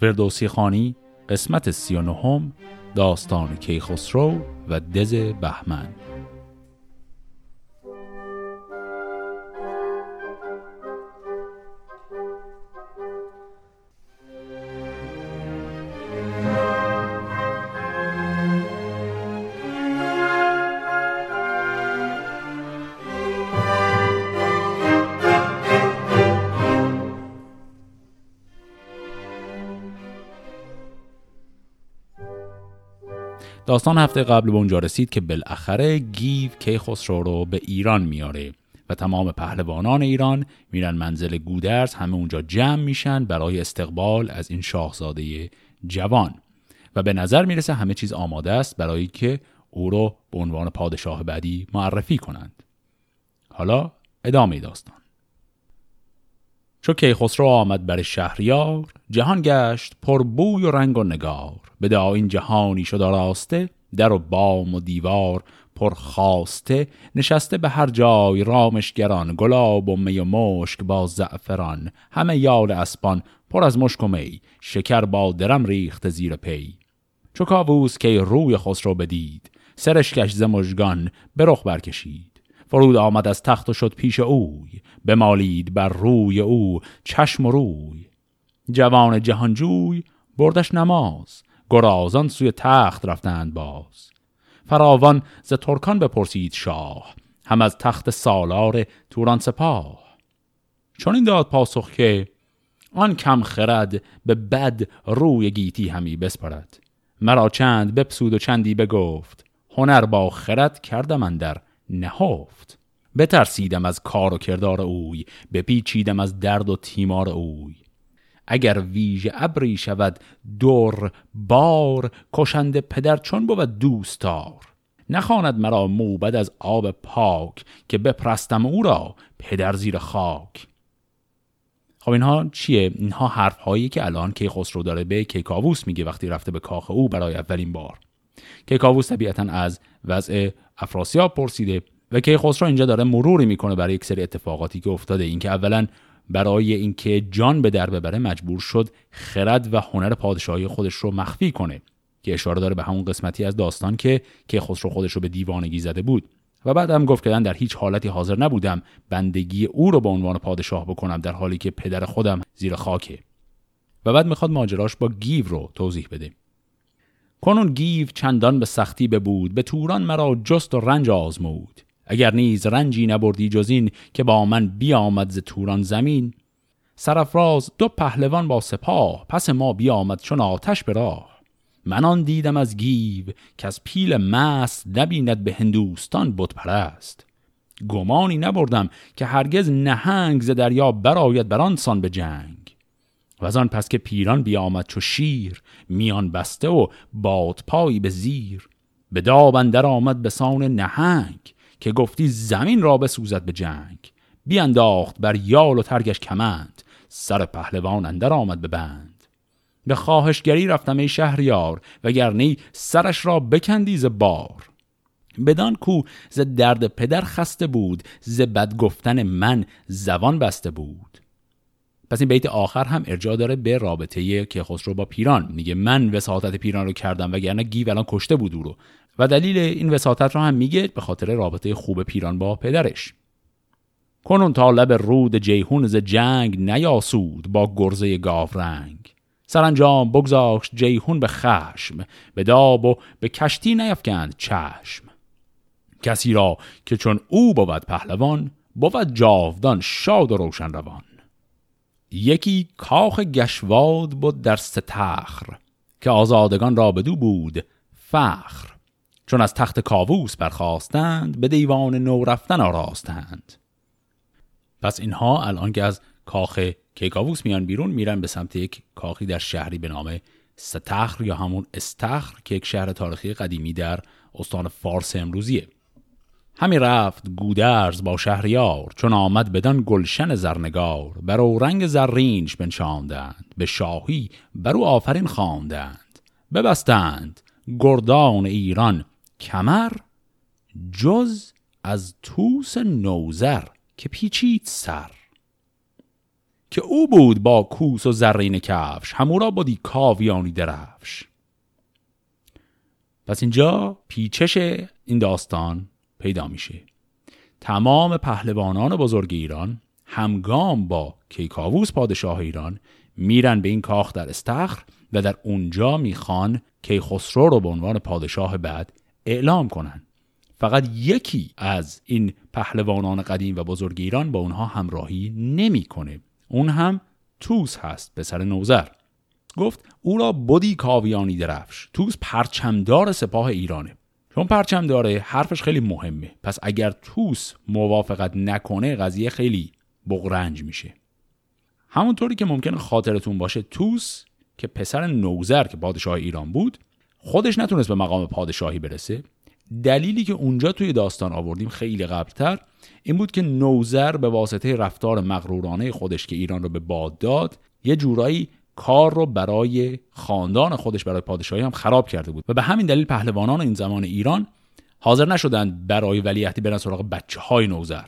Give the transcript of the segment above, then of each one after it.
فردوسی خانی قسمت سی و نهم داستان کیخسرو و دز بهمن. داستان هفته قبل به اونجا رسید که بالاخره گیو کیخسرو رو به ایران میاره و تمام پهلوانان ایران میرن منزل گودرز همه اونجا جمع میشن برای استقبال از این شاهزاده جوان. و به نظر می‌رسه همه چیز آماده است برای که او رو به عنوان پادشاه بعدی معرفی کنند. حالا ادامه داستان. چو کیخسرو آمد بر شهریار جهان گشت پر بوی و رنگ و نگار. به این جهانی شد راسته در و بام و دیوار پر خواسته نشسته به هر جای رامشگران گلاب و می و مشک با زعفران. همه یال اسبان پر از مشک و می شکر با درم ریخت زیر پی. چو کاووس که روی خسرو بدید سرش کش ز مژگان به رخ برکشید. فرود آمد از تخت و شد پیش اوی بمالید بر روی او چشم و روی. جوان جهانجوی بردش نماز گرازان سوی تخت رفتند باز. فراوان ز ترکان بپرسید شاه هم از تخت سالار توران سپاه. چون این داد پاسخ که آن کم خرد به بد روی گیتی همی بسپرد. مرا چند بپسود و چندی بگفت هنر با خرد کردم در نهفت. بترسیدم از کار و کردار اوی بپیچیدم از درد و تیمار اوی. اگر ویژه ابری شود دور بار کشنده پدر چون بود دوستار. نخواند مرا موبد از آب پاک که بپرستم او را پدر زیر خاک. خب اینها چیه؟ اینها حرف هایی که الان کیخسرو داره به کیکاووس میگه وقتی رفته به کاخ او برای اولین بار. کیکاووس طبیعتا از وضع افراسیاب پرسیده. و کیخسرو اینجا داره مروری می‌کنه برای یک سری اتفاقاتی که افتاده. اینکه اولا برای اینکه جان به در ببره مجبور شد خرد و هنر پادشاهی خودش رو مخفی کنه که اشاره داره به همون قسمتی از داستان که که خسرو خودش رو به دیوانگی زده بود. و بعد هم گفت که در هیچ حالتی حاضر نبودم بندگی او رو به عنوان پادشاه بکنم در حالی که پدر خودم زیر خاکه. و بعد می‌خواد ماجراش با گیو رو توضیح بده. کنون گیو چندان به سختی ببود به توران مرا جست و رنج آزمود. اگر نیز رنجی نبردی جز که با من بیامد ز توران زمین. سرفراز دو پهلوان با سپاه پس ما بیامد چون آتش به راه. من آن دیدم از گیو که از پیل مست نبیند به هندوستان بت پرست گمانی نبردم که هرگز نهنگ ز دریا براید بران سان به جنگ. و آن پس که پیران بیامد چو شیر میان بسته و باد پایی به زیر. به داب آمد به سان نهنگ که گفتی زمین را بسوزد به جنگ. بیانداخت بر یال و ترگش کمند. سر پهلوان اندر آمد به بند. به خواهشگری رفتم ای شهریار وگرنه سرش را بکندی ز بار. بدان کو ز درد پدر خسته بود ز بد گفتن من زبان بسته بود. پس این بیت آخر هم ارجاع داره به رابطه که خسرو با پیران. میگه من وساطت پیران رو کردم وگرنه گیو الان کشته بود او رو. و دلیل این وساطت رو هم میگه به خاطر رابطه خوب پیران با پدرش. کنون تا لب رود جیهون ز جنگ نیاسود با گرزه رنگ سرانجام بگذاشت جیهون به خشم به داب و به کشتی نیفکند چشم. کسی را که چون او بود پهلوان بود جاودان شاد و روشن روان. یکی کاخ گشواد بود در ستخر که آزادگان را بدو بود فخر. چون از تخت کاووس برخواستند به دیوان نو رفتن آراستند. پس اینها الان که از کاخ کیکاووس میان بیرون میرن به سمت یک کاخی در شهری به نام ستخر یا همون استخر که یک شهر تاریخی قدیمی در استان فارس امروزیه. همی رفت گودرز با شهریار چون آمد بدان گلشن زرنگار بر او رنگ زرینش بنشاندند به شاهی بر او آفرین خواندند. ببستند گردان ایران کمر جز از توس نوزر که پیچید سر. که او بود با کوس و زرین کفش همو را بودی کاویانی درفش. پس اینجا پیچش این داستان پیدا میشه. تمام پهلوانان بزرگ ایران همگام با کیکاووس پادشاه ایران میرن به این کاخ در استخر و در اونجا می‌خوان کیخسرو رو به عنوان پادشاه بعد اعلام کنن فقط یکی از این پهلوانان قدیم و بزرگ ایران با اونها همراهی نمی‌کنه. اون هم توس هست به سر نوزر. گفت او را بودی کاویانی درفش. توس پرچمدار سپاه ایرانه. چون پرچم داره حرفش خیلی مهمه. پس اگر توس موافقت نکنه قضیه خیلی بغرنج میشه. همونطوری که ممکنه خاطرتون باشه توس که پسر نوزر که پادشاه ایران بود خودش نتونست به مقام پادشاهی برسه. دلیلی که اونجا توی داستان آوردیم خیلی قبلتر این بود که نوزر به واسطه رفتار مغرورانه خودش که ایران رو به باد داد یه جورایی کار رو برای خاندان خودش برای پادشاهی هم خراب کرده بود. و به همین دلیل پهلوانان این زمان ایران حاضر نشدند برای ولیعهدی برن سراغ بچه های نوزر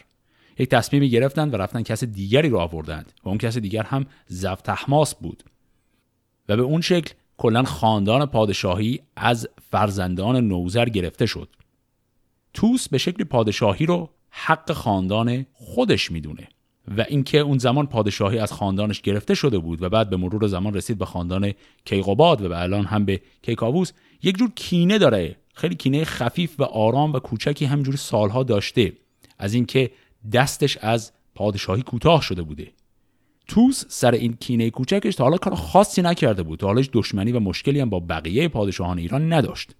یک تصمیمی گرفتند و رفتن کس دیگری رو آوردند و اون کس دیگر هم زفتحماس بود. و به اون شکل کلا خاندان پادشاهی از فرزندان نوزر گرفته شد. توس به شکل پادشاهی رو حق خاندان خودش می‌دونه و اینکه اون زمان پادشاهی از خاندانش گرفته شده بود و بعد به مرور زمان رسید به خاندان کیقوباد و به الان هم به کیکاووس یک جور کینه داره. خیلی کینه خفیف و آرام و کوچکی همجور سالها داشته. از اینکه دستش از پادشاهی کوتاه شده بوده. توس سر این کینه کوچکش تا حالا کار خاصی نکرده بود. تا حالش دشمنی و مشکلی هم با بقیه پادشاهان ایران نداشت.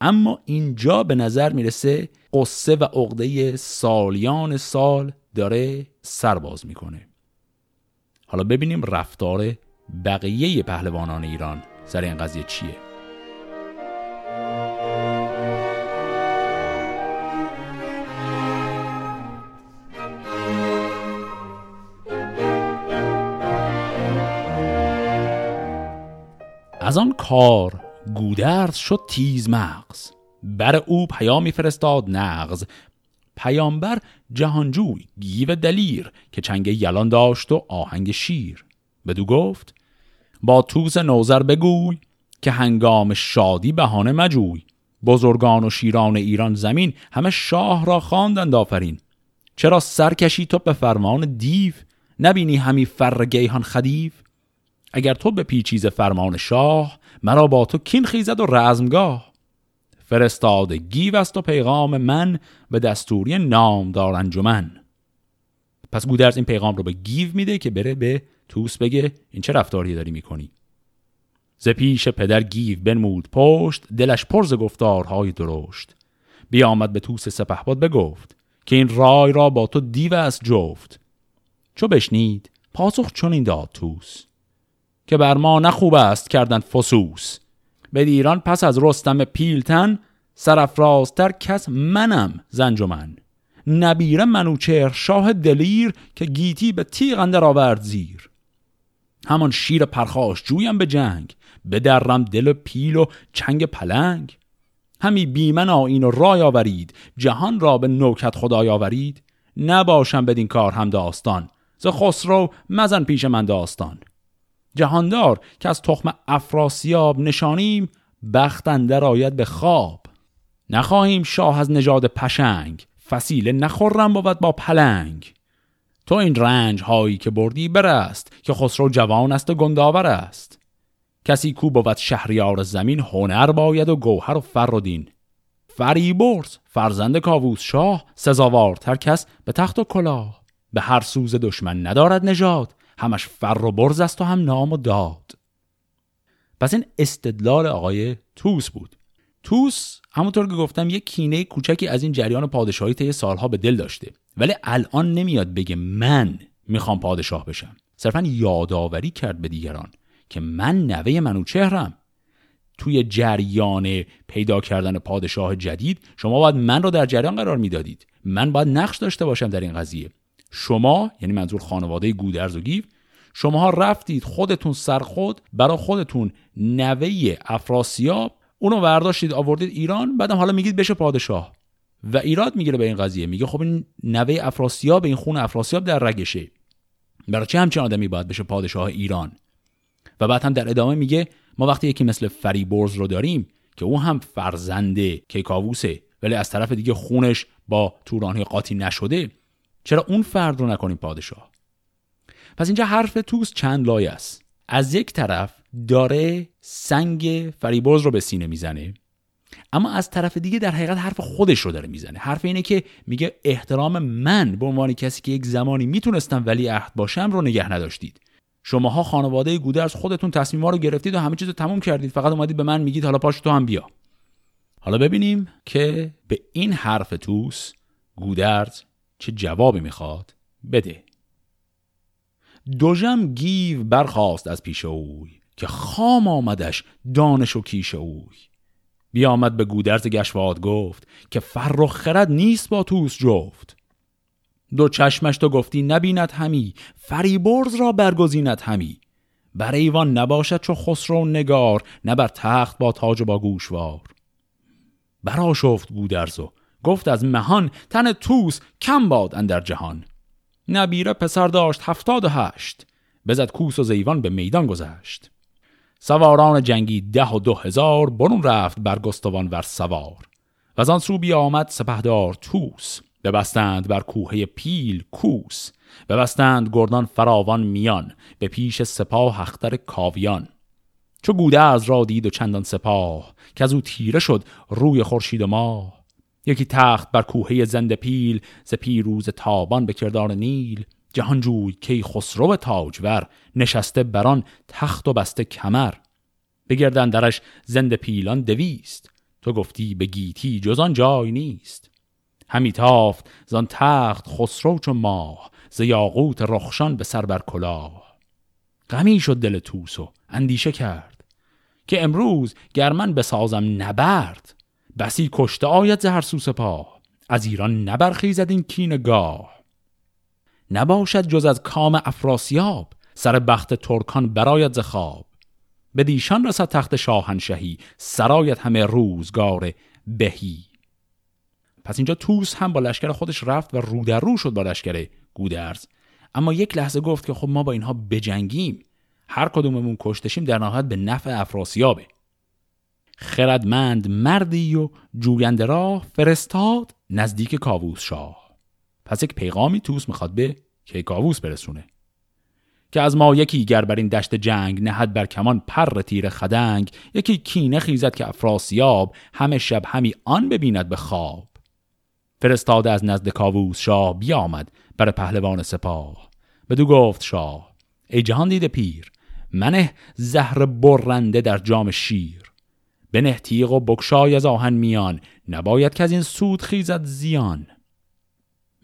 اما اینجا به نظر می‌رسه قصه و عقده سالیان سال داره سرباز می‌کنه. حالا ببینیم رفتار بقیه پهلوانان ایران سر این قضیه چیه. از آن کار گودرز شد تیز مغز. بر او پیامی فرستاد نغز. پیامبر جهانجوی گیو دلیر که چنگ یلان داشت و آهنگ شیر. بدو گفت با توس نوزر بگوی که هنگام شادی بهانه مجوی. بزرگان و شیران ایران زمین همه شاه را خواندند آفرین. چرا سرکشی تو به فرمان دیو؟ نبینی همی فر گیهان خدیو؟ اگر تو بپیچی ز فرمان شاه مرا با تو کین خیزد و رزمگاه. فرستاد گیو است و پیغام من به دستوری نامدار انجمن. پس گودرز این پیغام رو به گیو میده که بره به توس بگه این چه رفتاری داری می‌کنی؟ ز پیش پدر گیو بنمود پشت دلش پرز گفتارهای درشت. بیامد به توس سپهبد بگفت که این رای را با تو دیو است جفت. چو بشنید پاسخ چنین داد توس. که بر ما نخوب است کردن فسوس. به ایران پس از رستم پیلتن سرفرازتر کس منم زنجمن. نبیره منوچهر شاه دلیر که گیتی به تیغ اندر آورد زیر. همان شیر پرخاش جویم به جنگ بدرم دل پیل و چنگ پلنگ. همی بیمن آین و رای آورید جهان را به نوکت خدای آورید. نباشم بدین کار هم داستان ز خسرو مزن پیش من داستان. جهاندار که از تخم افراسیاب نشانیم بخت اندر آید به خواب. نخواهیم شاه از نژاد پشنگ فسیله نخورم بود با پلنگ. تو این رنج هایی که بردی برست که خسرو جوان است و گنداور است. کسی کو بود شهریار زمین هنر باید و گوهر و فر و دین. فریبرز فرزند کاووس شاه سزاوارتر کس به تخت و کلاه. به هر سوز دشمن ندارد نژاد. همش فر و برز است و هم نام و داد. پس این استدلال آقای توس بود. توس همونطور که گفتم یک کینه کوچکی از این جریان پادشاهی طی سالها به دل داشته. ولی الان نمیاد بگه من می‌خوام پادشاه بشم. صرفا یادآوری کرد به دیگران که من نوه منوچهرم. توی جریان پیدا کردن پادشاه جدید شما باید من رو در جریان قرار می‌دادید. من باید نقش داشته باشم در این قضیه. شما یعنی منظور خانواده گودرز و گیو شماها رفتید خودتون سر خود برای خودتون نوه افراسیاب. اونو برداشتید آوردید ایران بعدم حالا میگید بشه پادشاه. و ایراد می‌گیره به این قضیه. میگه خب این نوه افراسیاب این خون افراسیاب در رگشه. برای چه همچین آدمی باید بشه پادشاه ایران؟ و بعد هم در ادامه میگه ما وقتی یکی مثل فریبرز رو داریم که او هم فرزنده کیکاووسه ولی از طرف دیگه خونش با تورانی قاطی نشده چرا اون فرد رو نکنیم پادشاه؟ پس اینجا حرف توس چند لایه است. از یک طرف داره سنگ فریبرز رو به سینه می‌زنه اما از طرف دیگه در حقیقت حرف خودش رو داره می‌زنه. حرف اینه که میگه احترام من به عنوان کسی که یک زمانی می‌تونستم ولی عهد باشم رو نگه نداشتید. شماها خانواده گودرز خودتون تصمیم رو گرفتید و همه چیز رو تموم کردید. فقط اومدید به من میگید حالا پاش تو هم بیا. حالا ببینیم که به این حرف توس گودرز چه جوابی می‌خواد؟ بده. دوژم گیو برخواست از پیش اوی که خام آمدش دانش و کیش اوی. بیامد به گودرز گشواد گفت که فر و خرد نیست با توس جفت. دو چشمش تو گفتی نبیند همی فریبرز را برگزیند همی. بر ایوان نباشد چو خسرو نگار نه بر تخت با تاج و با گوشوار. برا شفت گودرز و گفت از مهان تن توس کم باد اندر جهان. نبیره پسر داشت هفتاد و هشت. بزد کوس و زیوان به میدان گذشت. سواران جنگی ده و دو هزار برون رفت بر گستوان ور سوار. و از آن سو بیامد سپهدار توس ببستند بر کوه پیل کوس. ببستند گردان فراوان میان. به پیش سپاه اختر کاویان. چو گودرز را دید و چندان سپاه که از او تیره شد روی خورشید ماه. یکی تخت بر کوهه زند پیل ز پیروز تابان به کردار نیل. جهانجوی کی خسرو تاجور نشسته بران تخت و بسته کمر. بگردن درش زند پیلان دویست تو گفتی به گیتی جز جای نیست. همی تافت زان تخت خسرو چو ماه ز یاقوت رخشان به سر بر کلاه. غمی شد دل توس و اندیشه کرد که امروز گر من بسازم نبرد بسی کشته آید زهر سو سپاه. از ایران نبرخیزد این کین گاه. نباشد جز از کام افراسیاب سر بخت ترکان براید ز خواب. به دیشان رسد تخت شاهنشهی سرایت همه روزگار بهی. پس اینجا توس هم با لشکر خودش رفت و رو در رو شد با لشکر گودرز. اما یک لحظه گفت که خب ما با اینها بجنگیم. هر کدوممون کشتشیم در نهایت به نفع افراسیابه. خردمند مردی و جوینده راه فرستاد نزدیک کاووس شاه. پس یک پیغامی توس می‌خواد به کاووس برسونه. که از ما یکی گر بر این دشت جنگ نهد بر کمان پر تیر خدنگ یکی کینه خیزد که افراسیاب همه شب همی آن ببیند به خواب. فرستاده از نزد کاووس شاه بیامد بر پهلوان سپاه. بدو گفت شاه ای جهان دیده پیر منه زهر برنده در جام شیر. به تیغ و بکشای از آهن میان نباید که از این سود خیزد زیان.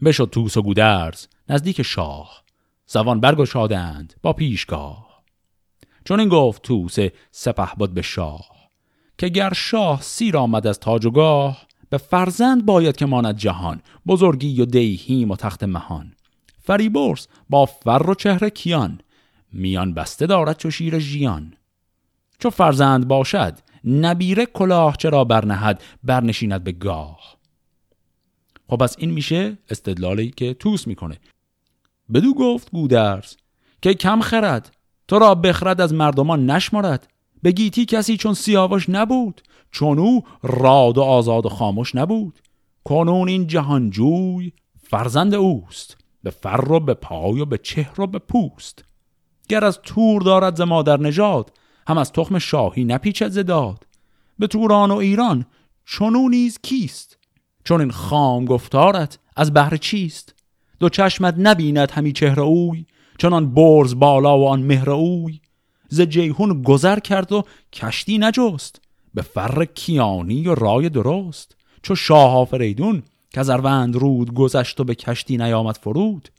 بشد توس و گودرز نزدیک شاه زوان برگشادند با پیشگاه. چون این گفت توس سپه بود به شاه که گر شاه سیر آمد از تاج و گاه به فرزند باید که ماند جهان بزرگی و دیهیم و تخت مهان. فریبرز با فر و چهره کیان میان بسته دارد چو شیر ژیان. چو فرزند باشد نبیره کلاه چرا برنهد برنشیند به گاه. خب پس این میشه استدلالی که توس می‌کنه. بدو گفت گودرز که کم خرد تو را بخرد از مردمان نشمارد به گیتی کسی چون سیاوش نبود چون او راد و آزاد و خاموش نبود. کنون این جهانجوی فرزند اوست به فر و به پای و به چهر و به پوست. گر از تور دارد ز مادر نژاد هم از تخم شاهی نپیچد زداد به توران و ایران چونو نیز کیست؟ چون این خام گفتارت از بهر چیست؟ دو چشمت نبیند همی چهره اوی چنان برز بالا و آن مهر اوی. ز جیهون گذر کرد و کشتی نجست به فر کیانی و رای درست. چو شاه آفریدون که از رود گذشت و به کشتی نیامد فرود.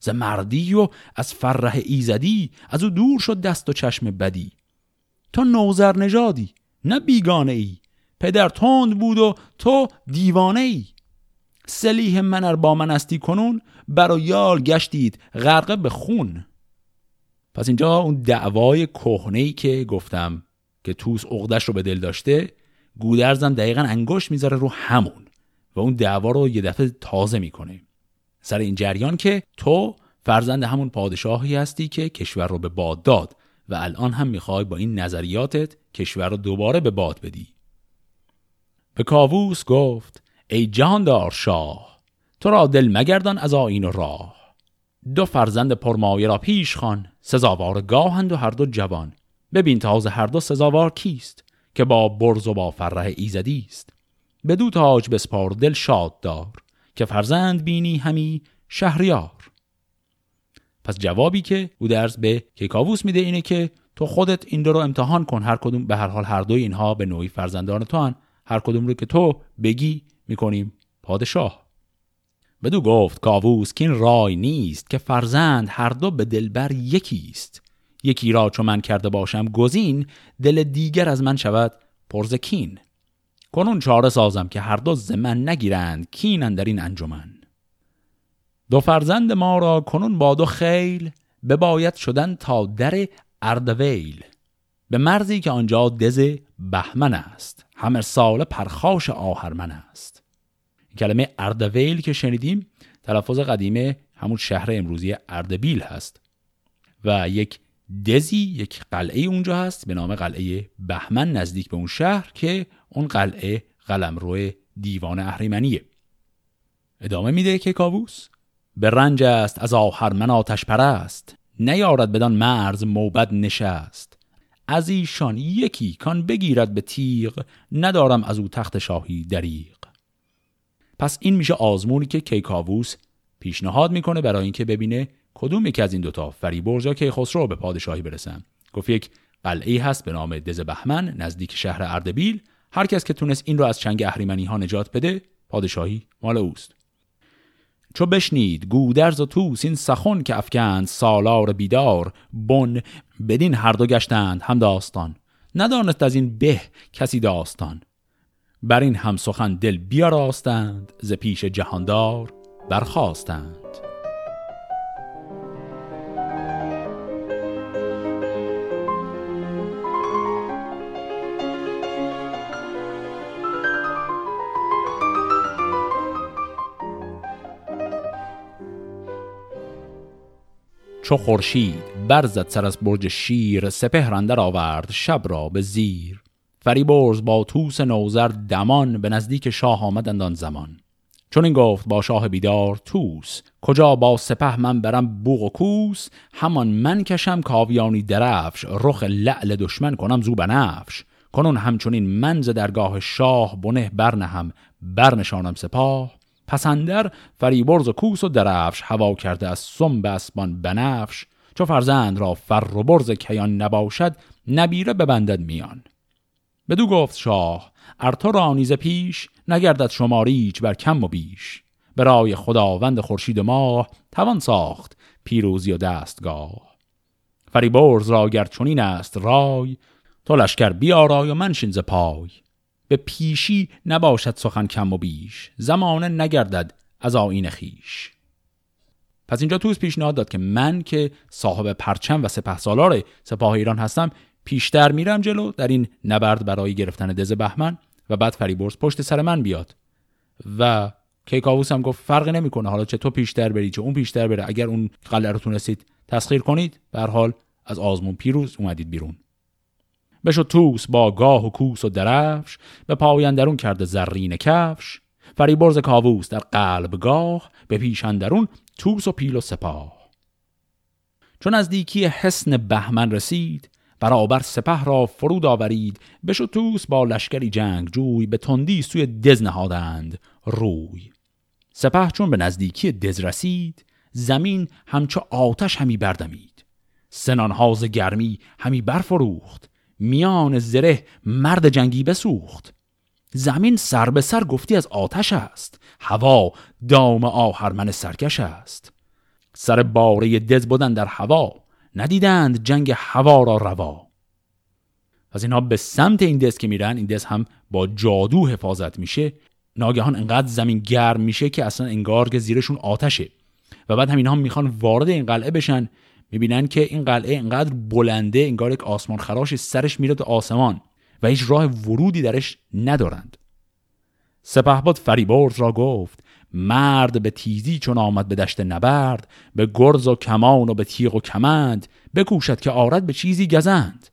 ز مردی و از فرح ایزدی از او دور شد دست و چشم بدی. تو نوزر نژادی نه بیگانه ای پدر تند بود و تو دیوانه ای سلیح من با من استی کنون برا یال گشتید غرقه به خون. پس اینجا اون دعوای کهنه ای که گفتم که توس عقدش رو به دل داشته گودرزم دقیقا انگشت می‌ذاره رو همون و اون دعوا رو یه دفعه تازه می‌کنه. سر این جریان که تو فرزند همون پادشاهی هستی که کشور رو به باد داد. و الان هم می‌خوای با این نظریاتت کشور رو دوباره به باد بدی. به کاووس گفت ای جهاندار شاه تو را دل مگردان از آین و راه. دو فرزند پرمایه را پیش خان سزاوار گاهند و هر دو جوان. ببین تازه هر دو سزاوار کیست که با برز و با فرح ایزدی است. بدو تاج بسپار دل شاد دار که فرزند بینی همی شهریار. پس جوابی که او درس به کیکاووس میده اینه که تو خودت این دو رو امتحان کن. هر کدوم به هر حال هر دوی اینها به نوعی فرزندان تو هن. هر کدوم رو که تو بگی می‌کنیم پادشاه. بدو گفت کاووس که این رای نیست که فرزند هر دو به دلبر یکیست یکی را چون من کرده باشم گزین دل دیگر از من شود پرزکین. کنون چاره سازم که هر دو ز من نگیرند کینن در این انجمن. دو فرزند ما را کنون با دو خیل بباید شدن تا در اردویل. به مرزی که آنجا دز بهمن است. همه سال پرخاش آهرمن است. کلمه اردویل که شنیدیم تلفظ قدیمه همون شهر امروزی اردبیل هست و یک دزی یک قلعه اونجا هست به نام قلعه بهمن نزدیک به اون شهر که اون قلعه قلمرو دیوان اهریمنیه. ادامه میده که کاووس؟ به رنج است از آهرمن آتش پرست. نیارد بدان مرز موبد نشست. از ایشان یکی کان بگیرد به تیغ ندارم از او تخت شاهی دریغ. پس این میشه آزمونی که کیکاووس پیشنهاد می‌کنه برای اینکه ببینه کدوم یکی از این دوتا فریبرز یا کیخسرو به پادشاهی برسن. گفت یک قلعه هست به نام دز بهمن نزدیک شهر اردبیل. هر کس که تونست این رو از چنگ اهریمنی ها نجات بده پادشاهی مال اوست. چو بشنید گودرز و توس این سخن که افکند سالار بیدار بن بدین هر دو گشتند هم داستان. ندانست از این به کسی داستان. بر این هم سخن دل بیاراستند ز پیش جهاندار برخواستند چو خورشید برزد سر از برج شیر سپهر اندر آورد شب را به زیر. فریبرز با توس نوزر دمان به نزدیک شاه آمدند آن زمان. چون این گفت با شاه بیدار توس کجا با سپه من برم بوغ و کوس؟ همان من کشم کاویانی درفش رخ لعل دشمن کنم زو بنفش. کنون همچنین منز درگاه شاه بنه برنهم برنشانم سپاه. پسندر فریبرز و کوس و درفش هوا کرده از سم به اسبان بنفش. چو فرزند را فر و برز کیان نباشد نبیره ببندد میان. بدو گفت شاه ارتو را نیز پیش نگردد شماریچ بر کم و بیش. برای خداوند خورشید ماه توان ساخت پیروزی و دستگاه. فریبرز را گر چنین است رای تو لشکر بیارای و منشین ز پای. به پیشی نباشد سخن کم و بیش. زمانه نگردد از آین خیش پس اینجا توس پیشنهاد داد که من که صاحب پرچم و سپه سالار سپاه ایران هستم پیشتر میرم جلو در این نبرد برای گرفتن دز بهمن و بعد فریبرز پشت سر من بیاد. و کیکاووس هم گفت فرقی نمی‌کنه. حالا چه تو پیشتر بری چه اون پیشتر بره. اگر اون قلعه رو تونستید تسخیر کنید به حال از آزمون پیروز اومدید بیرون. بشو توس با گاه و کوس و درفش به پایندرون کرده زرین کفش. فریبرز کاووس در قلب گاه به پیشندرون توس و پیل و سپاه. چون از دیکی حسن بهمن رسید برابر سپه را فرود آورید بشو توس با لشکری جنگ جوی به تندی سوی دز نهادند روی. سپه چون به نزدیکی دز رسید زمین همچو آتش همی بردمید. سنان گرمی همی برفروخت. میان زره مرد جنگی بسوخت. زمین سر به سر گفتی از آتش است. هوا دام آهرمن سرکش است. سر باره دز بودن در هوا. ندیدند جنگ هوا را روا. از اینها به سمت این دز که میرن این دز هم با جادو حفاظت میشه. ناگهان انقدر زمین گرم میشه که اصلا انگار که زیرشون آتشه. و بعد هم می‌خوان وارد این قلعه بشن می‌بینن که این قلعه انقدر بلنده انگار یک آسمان خراش سرش میره به آسمان و هیچ راه ورودی درش ندارند. سپهباد فریبرز را گفت مرد به تیزی چون آمد به دشت نبرد به گرز و کمان و به تیغ و کمند بکوشد که آرد به چیزی گزند.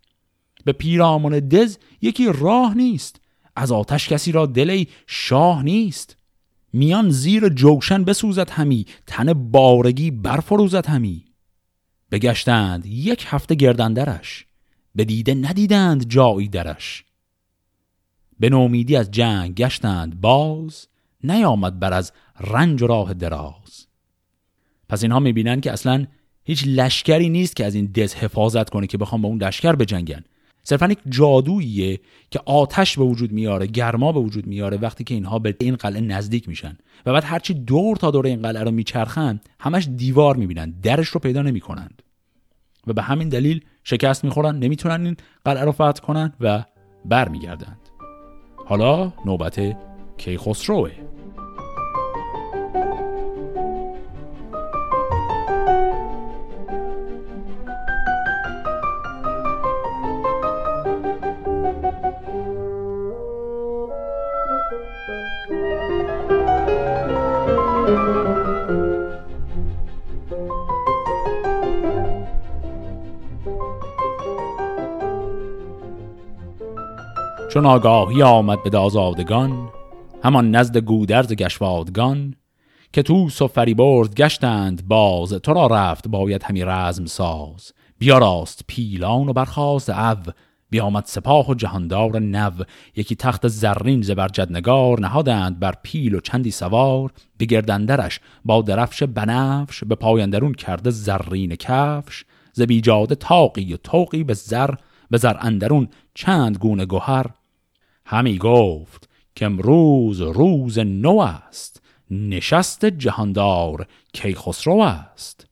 به پیرامون دز یکی راه نیست از آتش کسی را دلی شاه نیست. میان زیر جوشن بسوزد همی تن بارگی برفروزد همی. بگشتند. یک هفته گردندرش. به دیده ندیدند جایی درش. به نومیدی از جنگ گشتند. باز نیامد بر از رنج و راه دراز. پس اینها می‌بینن که اصلا هیچ لشکری نیست که از این دز حفاظت کنه که بخوام با اون لشکر بجنگن. صرفا یک جادوییه که آتش به وجود میاره گرما به وجود میاره وقتی که اینها به این قلعه نزدیک میشن. و بعد هرچی دور تا دور این قلعه رو میچرخن همش دیوار می‌بینن. درش رو پیدا نمی‌کنند. و به همین دلیل شکست می‌خورن نمی‌تونن این قلعه رو فتح کنن و برمیگردند. حالا نوبت کیخسروه. چون آگاهی آمد به دازادگان همان نزد گودرز گشوادگان که تو و فریبرز گشتند باز تو را رفت باید همی رزم ساز. بیا راست پیلان و برخواست او بیامد سپاه و جهاندار نو. یکی تخت زرین زبرجد نگار نهادند بر پیل و چندی سوار. بگردندرش با درفش بنفش به پایندرون کرده زرین کفش. ز بیجاده تاقی و توقی به زر به زر اندرون چند گونه گوهر همی گفت که امروز روز نو است نشست جهاندار کیخسرو است.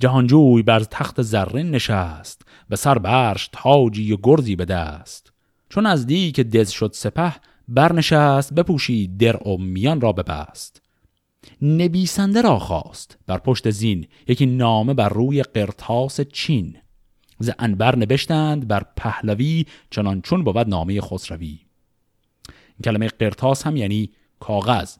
جهانجوی بر تخت زرین نشست به سر برش تاجی و گرزی به دست. چون از که دز شد سپه برنشست بپوشید در و میان را ببست. نویسنده را خواست بر پشت زین یکی نامه بر روی قرتاس چین. ز انبر نبشتند بر پهلوی چنان چون بود نامه خسروی. این کلمه قرتاس هم یعنی کاغذ.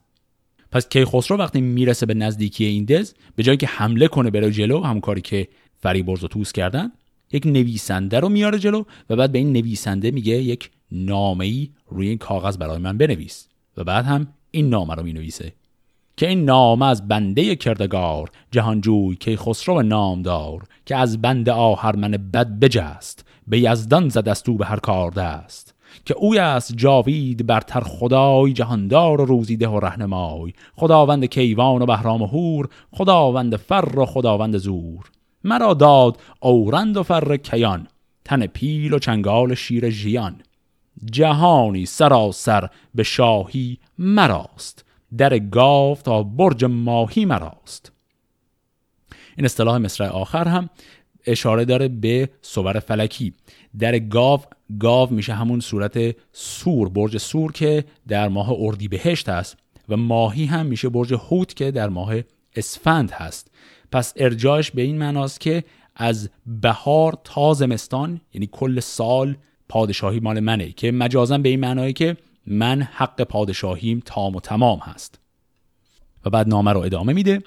پس کیخسرو وقتی می‌رسه به نزدیکی این دز به جایی که حمله کنه بره جلو همون کاری که فریبرز و توس کردن یک نویسنده رو میاره جلو و بعد به این نویسنده میگه یک نامه ای روی این کاغذ برای من بنویس و بعد هم این نامه رو می‌نویسه. که این نامه از بنده کردگار جهانجوی که خسرو نامدار که از بند آهرمن بد بجست به یزدان زدستو به هر کار دست. که اوی است جاوید برتر خدای جهاندار و روزیده و رهنمای. خداوند کیوان و بهرام و هور خداوند فر و خداوند زور. مرا داد اورند و فر کیان تن پیل و چنگال شیر ژیان. جهانی سراسر به شاهی مراست. در گاو تا برج ماهی مراست. این اصطلاح مصرع آخر هم اشاره داره به صور فلکی. در گاو گاو میشه همون صورت سور برج سور که در ماه اردیبهشت است و ماهی هم میشه برج هوت که در ماه اسفند هست. پس ارجاعش به این معناست که از بهار تا زمستان یعنی کل سال پادشاهی مال منه که مجازا به این معنایی که من حق پادشاهیم تام و تمام هست. و بعد نامه رو ادامه میده.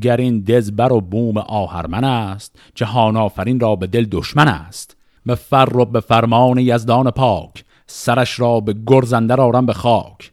گر این دزبر و بوم آهرمن است جهان آفرین را به دل دشمن است. به فر و به فرمان یزدان پاک سرش را به گرزنده آرم به خاک.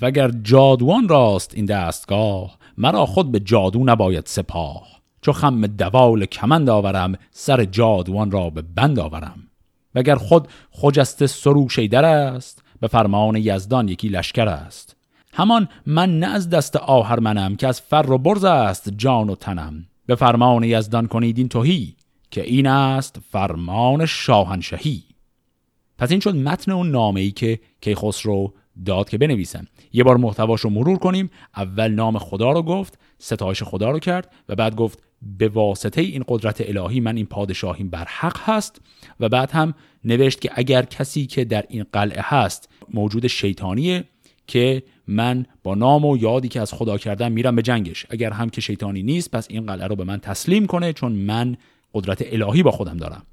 وگر جادوان راست این دستگاه مرا خود به جادو نباید سپاه. چو خم دوال کمند آورم سر جادوان را به بند آورم. وگر خود خجست سروشیدر است؟ به فرمان یزدان یکی لشکر است. همان من نه از دست آهرمنم که از فر و برز است جان و تنم. به فرمان یزدان کنید این توهی که این است فرمان شاهنشهی پس این شد متن اون نامه ای که کیخسرو داد که بنویسم. یه بار محتواش رو مرور کنیم. اول نام خدا رو گفت ستایش خدا رو کرد و بعد گفت به واسطه این قدرت الهی من این پادشاهیم بر حق هست و بعد هم نوشت که اگر کسی که در این قلعه هست موجود شیطانیه که من با نام و یادی که از خدا کردم میرم به جنگش. اگر هم که شیطانی نیست پس این قلعه رو به من تسلیم کنه چون من قدرت الهی با خودم دارم.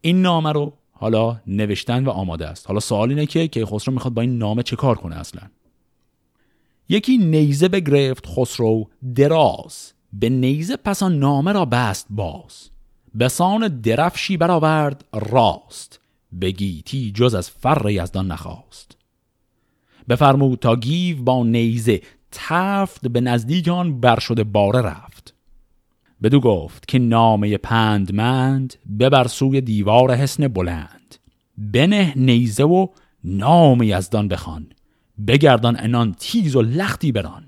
این نامه رو حالا نوشتن و آماده است. حالا سوال اینه که کیخسرو می‌خواد با این نامه چه کار کنه اصلا؟ یکی نیزه بگرفت خسرو دراز. به نیزه پس آن نامه را بست باز. بسان درفشی برآورد راست. بگیتی جز از فر یزدان نخواست. بفرمود تا گیو با نیزه تفت به نزدیک آن بر شده باره رفت. بدو گفت که نامه پندمند ببر سوی دیوار حسن بلند. بنه نیزه و نام یزدان بخوان. بگردان انان تیز و لختی بران.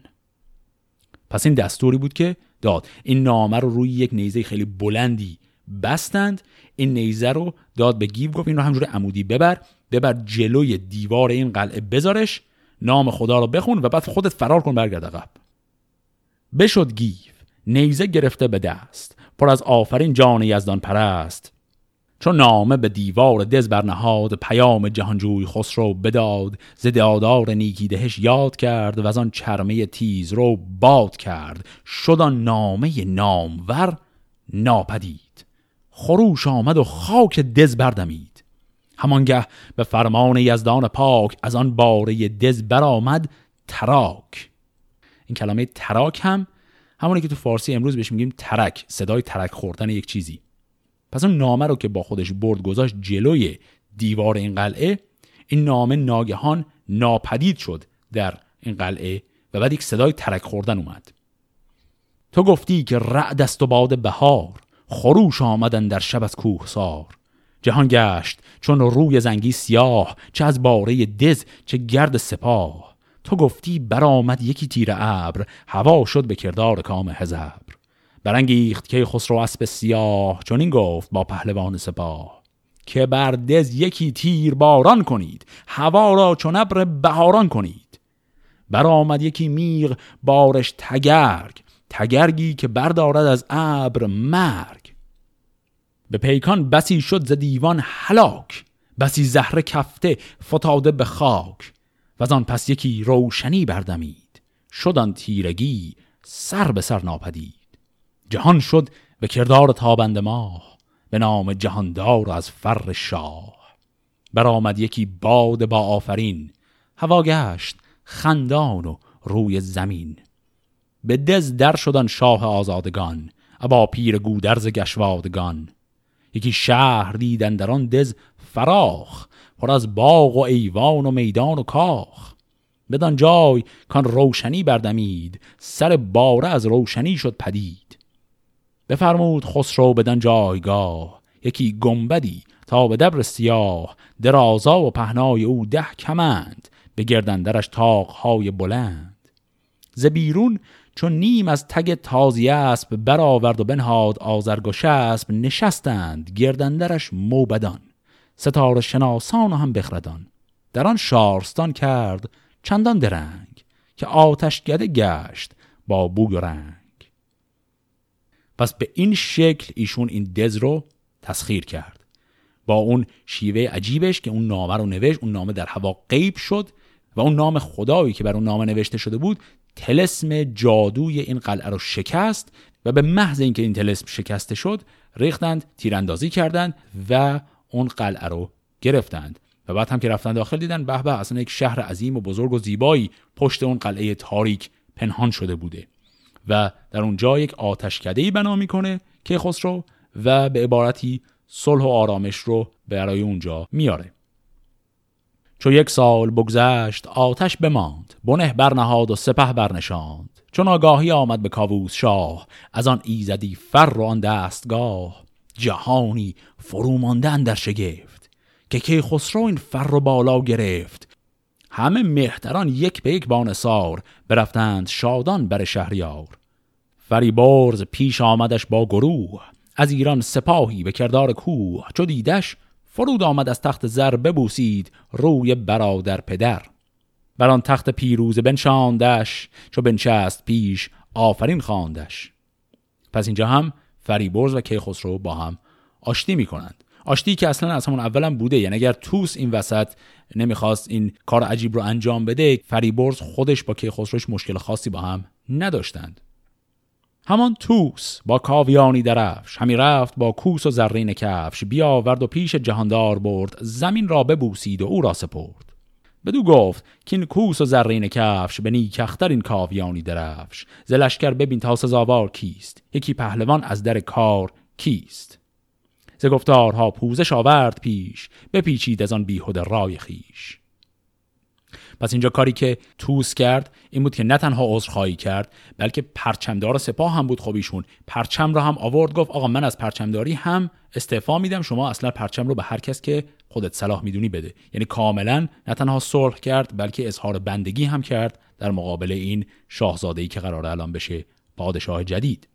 پس این دستوری بود که داد. این نامه رو روی یک نیزه خیلی بلندی بستند. این نیزه رو داد به گیو گفت این رو همجور عمودی ببر ببر جلوی دیوار این قلعه بذارش. نام خدا رو بخون و بعد خودت فرار کن برگرد عقب. بشد گیو نیزه گرفته به دست. پر از آفرین جان یزدان پرست. چون نامه به دیوار دز برنهاد پیام جهانجوی خسرو بداد. ز دادار نیکی دهش یاد کرد و از آن چرمه تیز رو باد کرد. شد آن نامه نامور ناپدید. خروش آمد و خاک دز بردمید همانگه به فرمان یزدان پاک از آن باره دز برآمد تراک. این کلمه تراک هم همونی که تو فارسی امروز بهش میگیم ترک صدای ترک خوردن یک چیزی. پس اون نامه رو که با خودش برد گذاشت جلوی دیوار این قلعه این نامه ناگهان ناپدید شد در این قلعه و بعد یک صدای ترک خوردن اومد. تو گفتی که رعد است و باد بهار خروش آمدن در شب از کوه سار جهان گشت چون روی زنگی سیاه چه از باره دز چه گرد سپاه. تو گفتی برآمد یکی تیر ابر هوا شد به کردار کام هزبر برانگیخت که خسرو اسب سیاه چون این گفت با پهلوان سپاه که بر دز یکی تیر باران کنید هوا را چون ابر بهاران کنید. برآمد یکی میغ بارش تگرگ تگرگی که بردارد از ابر مرگ. به پیکان بسی شد ز دیوان هلاک بسی زهره کفته فتاده به خاک. و آن پس یکی روشنی بردمید شدن تیرگی سر به سر ناپدید. جهان شد به کردار تابند ماه به نام جهاندار از فر شاه. برآمد یکی باد با آفرین هوا گشت خندان و روی زمین. به دز در شدن شاه آزادگان ابا پیر گودرز گشوادگان. یکی شهر دیدن در آن دز فراخ پر از باغ و ایوان و میدان و کاخ. بدان جای کان روشنی بردمید سر باره از روشنی شد پدید. بفرمود خسرو بدن جایگاه یکی گنبدی تا به دبر سیاه درازا و پهنای او ده کمند به گردندرش تاقهای بلند. ز بیرون چون نیم از تگ تازی اسب برآورد و بنهاد آزرگ و شسب نشستند گردندرش موبدان ستاره شناسان و هم بخردان. در آن شارستان کرد چندان درنگ که آتشگده گشت با بوی و رنگ. پس به این شکل ایشون این دز رو تسخیر کرد. با اون شیوه عجیبش که اون نامه رو نوشت اون نامه در هوا غیب شد و اون نام خدایی که بر اون نامه نوشته شده بود تلسم جادوی این قلعه رو شکست و به محض اینکه این تلسم شکسته شد ریختند تیراندازی کردند و اون قلعه رو گرفتند. و بعد هم که رفتن داخل دیدن به به اصلا یک شهر عظیم و بزرگ و زیبایی پشت اون قلعه تاریک پنهان شده بوده. و در اونجا یک آتشکده ای بنا می‌کنه که خسرو و به عبارتی صلح و آرامش رو برای اونجا میاره. چو یک سال بگذشت آتش بماند بنه برنهاد و سپه برنشاند. چون آگاهی آمد به کاووس شاه از آن ایزدی فر و آن دستگاه. جهانی فروماندن در شگفت که کی خسرو این فر و بالا گرفت. همه مهتران یک به یک بانسار برفتند شادان بر شهریار. فریبرز پیش آمدش با گروه از ایران سپاهی به کردار کوه. چو دیدش فرود آمد از تخت زر ببوسید روی برادر پدر. بر آن تخت پیروز بنشاندش چو بنشست پیش آفرین خواندش. پس اینجا هم فریبرز و کیخسرو با هم آشتی می‌کنند. آشتی که اصلا از همون اولم بوده. یعنی اگر توس این وسط نمی‌خواست این کار عجیب رو انجام بده فریبرز خودش با کیخسروش مشکل خاصی با هم نداشتند. همان توس با کاویانی درفش همی رفت با کوس و زرین کفش بیاورد و پیش جهاندار برد زمین را ببوسید و او را سپرد. بدو گفت که این کوس و زرین کفش به نیکختر این کاویانی درفش. ز لشکر ببین تا سزاوار کیست یکی پهلوان از در کار کیست. گفتارها پوزش آورد پیش بپیچید از آن بیهوده رای خیش پس اینجا کاری که توس کرد این بود که نه تنها عذرخواهی کرد بلکه پرچمدار سپاه هم بود خب ایشون. پرچم را هم آورد گفت آقا من از پرچمداری هم استعفا میدم شما اصلا پرچم رو به هر کس که خودت صلاح می‌دونی بده. یعنی کاملا نه تنها صلح کرد بلکه اظهار بندگی هم کرد در مقابل این شاهزاده ای که قرار الان بشه پادشاه جدید.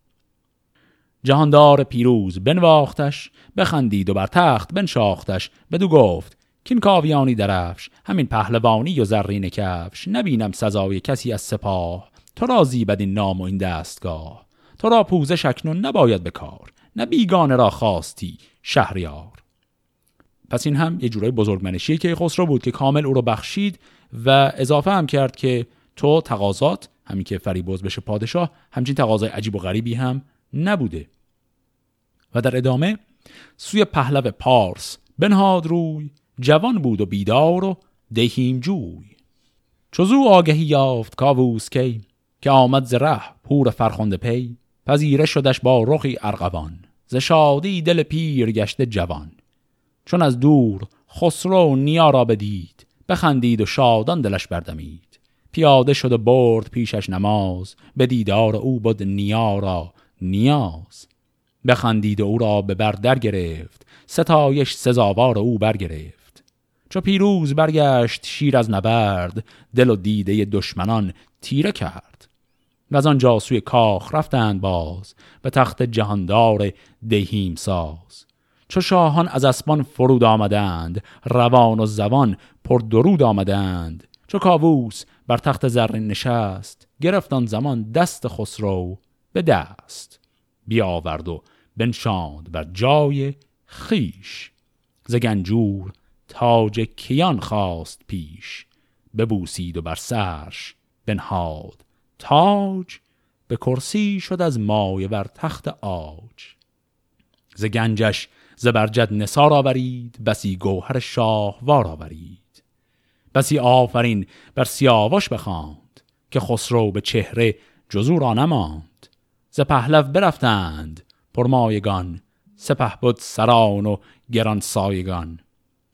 جهاندار پیروز بنواختش بخندید و بر تخت بنشاختش بدو گفت کین کاویانی درفش همین پهلوانی و زرین کفش نبینم سزای کسی از سپاه تو را زیبد این نام و این دستگاه تو را پوزش اکنون نباید به کار نه بیگانه را خواستی شهریار. پس این هم یه جورای بزرگمنشی که خسرو بود که کامل او رو بخشید و اضافه هم کرد که تو تقاضات همین که فریبرز بشه پادشاه همچین تقاضای عجیب و غریبی هم نبوده. و در ادامه سوی پهلو پارس بنهاد روی جوان بود و بیدار و دهیم جوی. چوزو آگهی یافت کاووس کی که آمد ز ره پور فرخنده پی پذیره شدش با رخی ارغوان. ز شادی دل پیر گشته جوان. چون از دور خسرو نیا را بدید بخندید و شادان دلش بردمید. پیاده شد و برد پیشش نماز به دیدار او بود نیا را نیاز. بخندید او را به بر در گرفت. ستایش سزاوار او برگرفت چو پیروز برگشت شیر از نبرد دل و دیده دشمنان تیره کرد. و از آنجا سوی کاخ رفتند باز به تخت جهاندار دهیم ساز. چو شاهان از اسبان فرود آمدند روان و زبان پر درود آمدند. چو کاووس بر تخت زرین نشست گرفتان زمان دست خسرو. به دست بیاورد و بنشاند بر جای خیش. ز گنجور تاج کیان خواست پیش ببوسید و بر سرش بنهاد. تاج به کرسی شد از مایه بر تخت آج ز گنجش زبرجد نسار آورید بسی گوهر شاهوار آورید. بسی آفرین بر سیاوش بخواند که خسرو به چهره جزو را نماند. ز پهلو برفتند. پرمایگان سپه بود سران و گران سایگان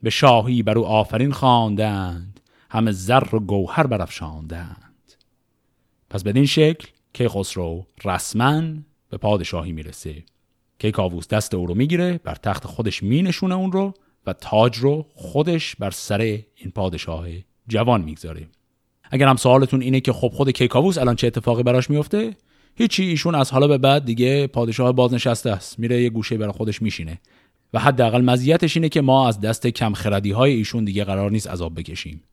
به شاهی بر او آفرین خواندند. همه زر و گوهر برافشاندند. پس بدین شکل که خسرو رسما به پادشاهی می‌رسه. که کاووس دست او رو می‌گیره بر تخت خودش مینشونه اون رو و تاج رو خودش بر سر این پادشاه جوان می‌گذاره. اگر هم سوالتون اینه که خب خود کیکاووس الان چه اتفاقی براش میفته هیچی ایشون از حالا به بعد دیگه پادشاه بازنشسته است. میره یه گوشه برای خودش میشینه. و حداقل مزیتش اینه که ما از دست کم خردی های ایشون دیگه قرار نیست عذاب بکشیم.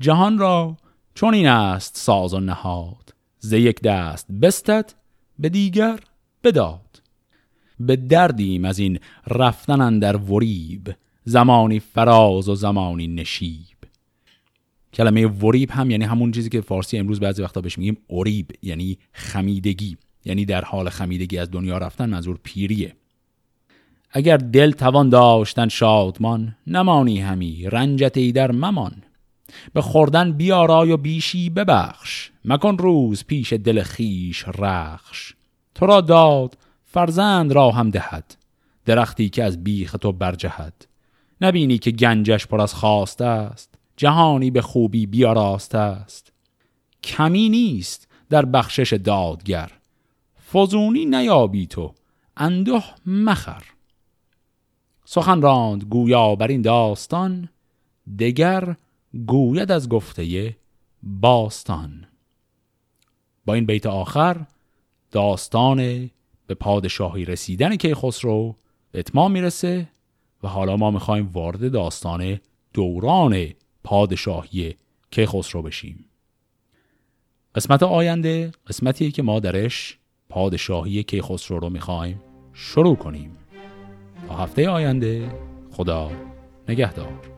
جهان را چون این است ساز و نهاد. ز یک دست بستد به دیگر بداد. به دردیم از این رفتن در وریب. زمانی فراز و زمانی نشیب. کلمه وریب هم یعنی همون چیزی که فارسی امروز بعضی وقتا بهش میگیم اوریب یعنی خمیدگی یعنی در حال خمیدگی از دنیا رفتن منظور پیریه. اگر دل توان داشتن شادمان نمانی همی رنجت ای در ممان. به خوردن بیارای و بیشی ببخش مکن روز پیش دل خیش رخش. تو را داد فرزند را هم دهد درختی که از بیخ تو برجهد. نبینی که گنجش پر از خواست است جهانی به خوبی بیاراست است. کمی نیست در بخشش دادگر. فزونی نیابی تو اندوه مخر. سخن راند گویا بر این داستان دگر گوید از گفته باستان. با این بیت آخر داستان به پادشاهی رسیدن که خسرو به اتمام می‌رسه و حالا ما می‌خوایم وارد داستان دوران پادشاهی که خسرو بشیم. قسمت آینده قسمتیه که ما درش پادشاهی که خسرو رو می‌خوایم شروع کنیم. تا هفته آینده خدا نگهدار.